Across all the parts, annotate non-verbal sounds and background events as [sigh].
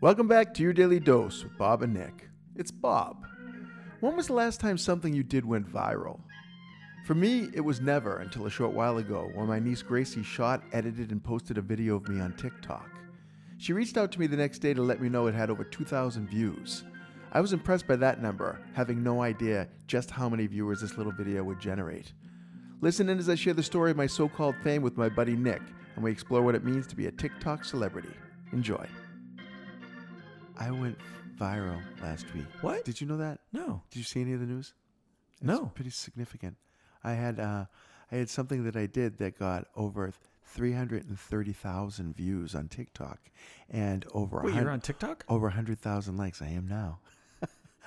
Welcome back to your daily dose with Bob and Nick. It's Bob. When was the last time something you did went viral? For me, it was never until a short while ago when my niece Gracie shot, edited, and posted a video of me on TikTok. She reached out to me the next day to let me know it had over 2,000 views. I was impressed by that number, having no idea just how many viewers this little video would generate. Listen in as I share the story of my so called fame with my buddy Nick, and we explore what it means to be a TikTok celebrity. Enjoy. I went viral last week. What? Did you know that? No. Did you see any of the news? It's No. pretty significant. I had uh, I had something that I did that got over three hundred and thirty thousand views on TikTok, and over Wait, you're on TikTok? over hundred thousand likes. I am now. [laughs]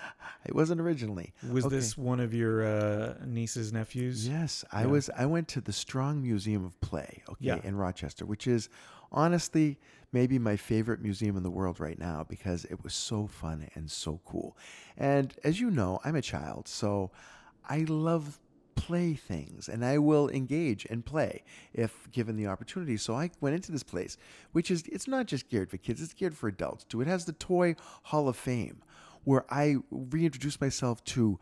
[laughs] it wasn't originally. Was Okay. this one of your uh, niece's nephews? Yes, I Yeah. was. I went to the Strong Museum of Play, okay, Yeah. in Rochester, which is honestly maybe my favorite museum in the world right now because it was so fun and so cool. And as you know, I'm a child, so I love play things and I will engage and play if given the opportunity. So I went into this place, which is it's not just geared for kids, it's geared for adults too. It has the Toy Hall of Fame where I reintroduced myself to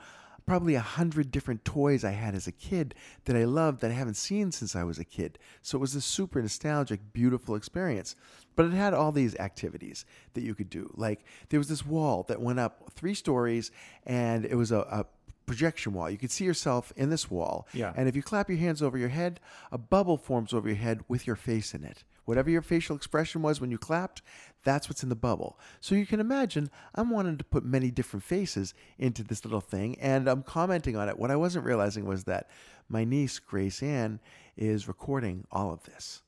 probably a hundred different toys I had as a kid that I loved that I haven't seen since I was a kid. So it was a super nostalgic, beautiful experience. But it had all these activities that you could do. Like there was this wall that went up three stories and it was a, a projection wall. You could see yourself in this wall. Yeah. And if you clap your hands over your head, a bubble forms over your head with your face in it. Whatever your facial expression was when you clapped, that's what's in the bubble. So you can imagine I'm wanting to put many different faces into this little thing, and I'm commenting on it. What I wasn't realizing was that my niece, Grace Ann, is recording all of this.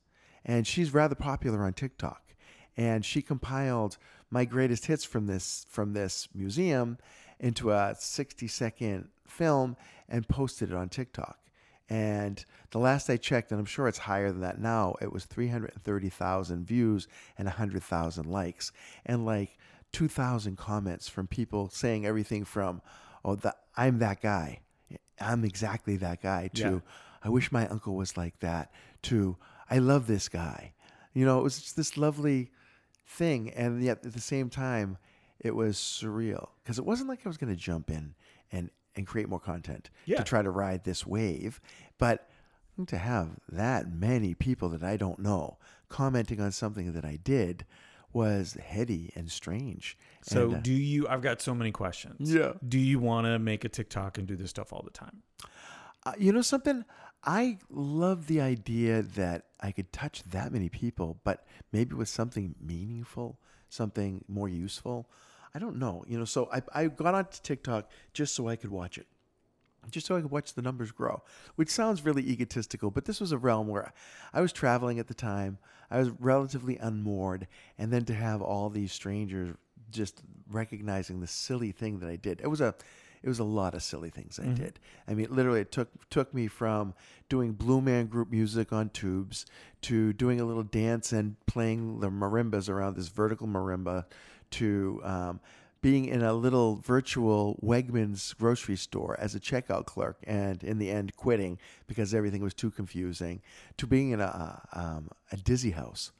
And she's rather popular on TikTok. And she compiled my greatest hits from this from this museum into a 60 second film and posted it on TikTok. And the last I checked, and I'm sure it's higher than that now, it was 330,000 views and 100,000 likes and like 2,000 comments from people saying everything from, oh, the, I'm that guy. I'm exactly that guy, to Yeah. I wish my uncle was like that, to I love this guy. You know, it was just this lovely thing. And yet at the same time, it was surreal because it wasn't like I was going to jump in and, and create more content Yeah. to try to ride this wave. But to have that many people that I don't know commenting on something that I did was heady and strange. So And, uh, do you? I've got so many questions. Yeah. Do you want to make a TikTok and do this stuff all the time? Uh, you know something? I love the idea that I could touch that many people, but maybe with something meaningful, something more useful. I don't know. You know, so I, I got onto TikTok just so I could watch it. Just so I could watch the numbers grow, which sounds really egotistical, but this was a realm where I was traveling at the time. I was relatively unmoored, and then to have all these strangers just recognizing the silly thing that I did. It was a it was a lot of silly things I mm-hmm. did. I mean, literally, it took took me from doing Blue Man Group music on tubes to doing a little dance and playing the marimbas around this vertical marimba to um, being in a little virtual Wegmans grocery store as a checkout clerk and in the end quitting because everything was too confusing to being in a, um, a dizzy house.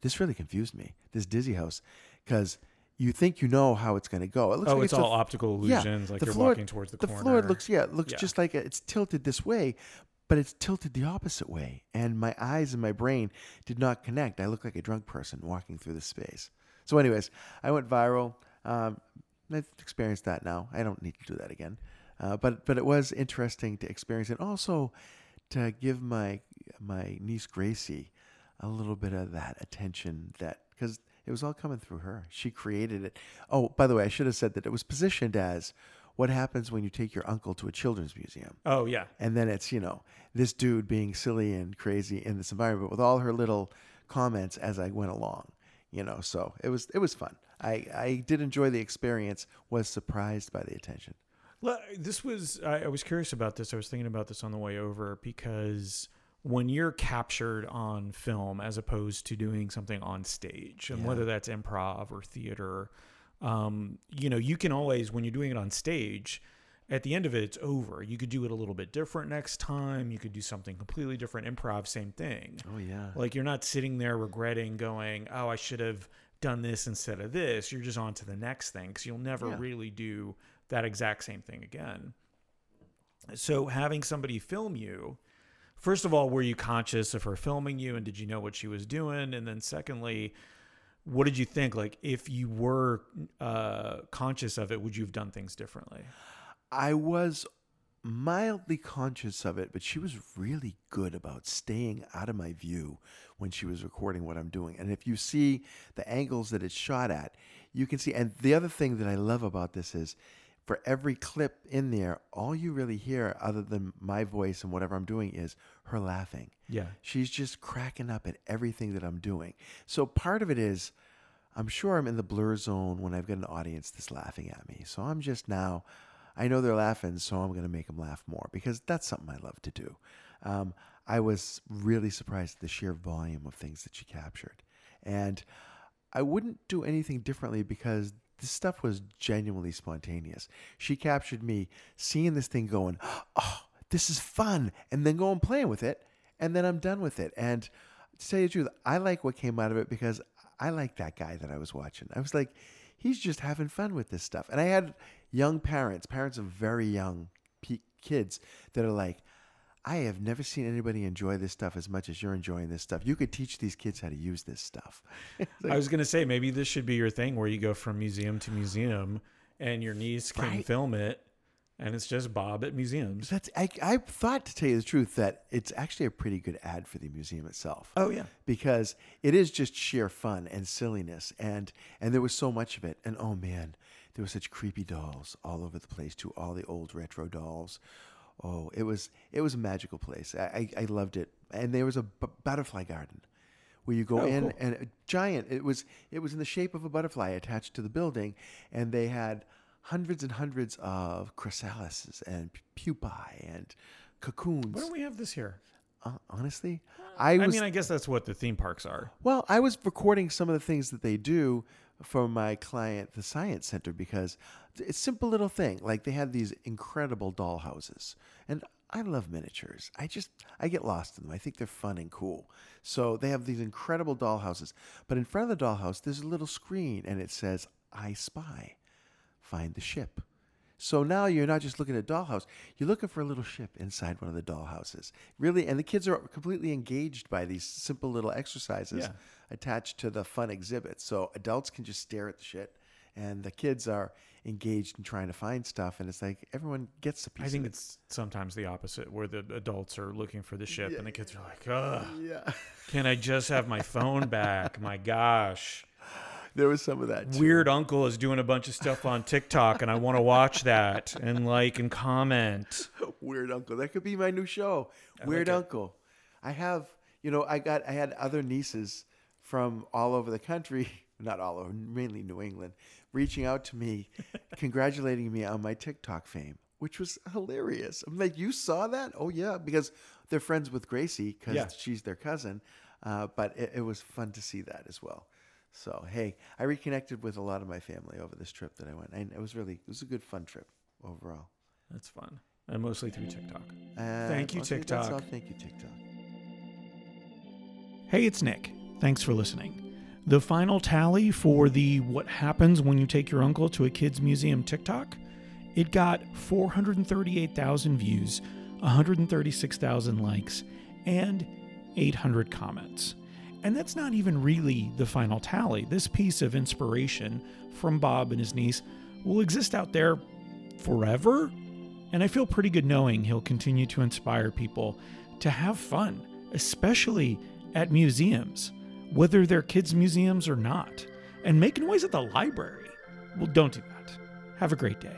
This really confused me, this dizzy house, because you think you know how it's going to go. It looks Oh, like it's a all optical illusions, yeah, like you're floor- walking towards the the corner. floor looks yeah, it looks Yeah. just like it's tilted this way, but it's tilted the opposite way, and my eyes and my brain did not connect. I look like a drunk person walking through the space. So, anyways, I went viral. Um, I've experienced that now. I don't need to do that again. Uh, but but it was interesting to experience it. Also, to give my my niece Gracie a little bit of that attention that because it was all coming through her. She created it. Oh, by the way, I should have said that it was positioned as what happens when you take your uncle to a children's museum. Oh yeah. And then it's, you know, this dude being silly and crazy in this environment with all her little comments as I went along. You know, so it was it was fun. I, I did enjoy the experience, was surprised by the attention. This was I, I was curious about this. I was thinking about this on the way over because when you're captured on film as opposed to doing something on stage, and Yeah. whether that's improv or theater, um, you know, you can always when you're doing it on stage, at the end of it, it's over. You could do it a little bit different next time. You could do something completely different. Improv, same thing. Oh yeah. Like you're not sitting there regretting going, oh, I should have done this instead of this. You're just on to the next thing because you'll never Yeah. really do that exact same thing again. So having somebody film you, first of all, were you conscious of her filming you and did you know what she was doing? And then secondly, what did you think? Like if you were uh, conscious of it, would you have done things differently? I was mildly conscious of it, but she was really good about staying out of my view when she was recording what I'm doing. And if you see the angles that it's shot at, you can see. And the other thing that I love about this is for every clip in there, all you really hear, other than my voice and whatever I'm doing, is her laughing. Yeah. She's just cracking up at everything that I'm doing. So part of it is, I'm sure I'm in the blur zone when I've got an audience that's laughing at me. So I'm just now, I know they're laughing, so I'm going to make them laugh more because that's something I love to do. Um, I was really surprised at the sheer volume of things that she captured. And I wouldn't do anything differently because this stuff was genuinely spontaneous. She captured me seeing this thing going, oh, this is fun, and then going playing with it, and then I'm done with it. And to tell you the truth, I like what came out of it because I like that guy that I was watching. I was like, he's just having fun with this stuff. And I had young parents, parents of very young kids that are like, I have never seen anybody enjoy this stuff as much as you're enjoying this stuff. You could teach these kids how to use this stuff. [laughs] I was gonna say maybe this should be your thing where you go from museum to museum, and your niece can Right. film it, and it's just Bob at museums. That's I, I thought to tell you the truth that it's actually a pretty good ad for the museum itself. Oh yeah, because it is just sheer fun and silliness and and there was so much of it and oh man there were such creepy dolls all over the place too all the old retro dolls oh it was it was a magical place i i, I loved it and there was a b- butterfly garden where you go Oh, in cool. and a giant it was it was in the shape of a butterfly attached to the building and they had hundreds and hundreds of chrysalises and pupae and cocoons why don't we have this here? uh, honestly i was, I, mean, I guess that's what the theme parks are. well, I was recording some of the things that they do for my client, the Science Center, because it's a simple little thing. Like they had these incredible dollhouses, and I love miniatures. I just I get lost in them. I think they're fun and cool. So they have these incredible dollhouses, but in front of the dollhouse, there's a little screen, and it says "I spy." Find the ship. So now you're not just looking at a dollhouse, you're looking for a little ship inside one of the dollhouses. Really, and the kids are completely engaged by these simple little exercises Yeah. attached to the fun exhibits. So adults can just stare at the shit, and the kids are engaged in trying to find stuff. And it's like everyone gets a piece. I think it. it's sometimes the opposite, where the adults are looking for the ship, and the kids are like, "Ugh, yeah. can I just have my phone [laughs] back? My gosh." There was some of that. Too. Weird uncle is doing a bunch of stuff on TikTok, and I want to watch that and like and comment. [laughs] Weird Uncle. That could be my new show. Weird it. Uncle. I have, you know, I got I had other nieces from all over the country, [laughs] not all over, mainly New England, reaching out to me, [laughs] congratulating me on my TikTok fame, which was hilarious. I'm like, you saw that? Oh yeah, because they're friends with Gracie because Yeah. she's their cousin. Uh, but it, it was fun to see that as well. So hey, I reconnected with a lot of my family over this trip that I went, and it was really it was a good fun trip overall. That's fun, and mostly through TikTok. Uh, Thank you, TikTok. Thank you, TikTok. Hey, it's Nick. Thanks for listening. The final tally for the What Happens When You Take Your Uncle to a Kids Museum TikTok, it got 438,000 views, 136,000 likes, and 800 comments. And that's not even really the final tally. This piece of inspiration from Bob and his niece will exist out there forever. And I feel pretty good knowing he'll continue to inspire people to have fun, especially at museums, whether they're kids' museums or not, and make noise at the library. Well, don't do that. Have a great day.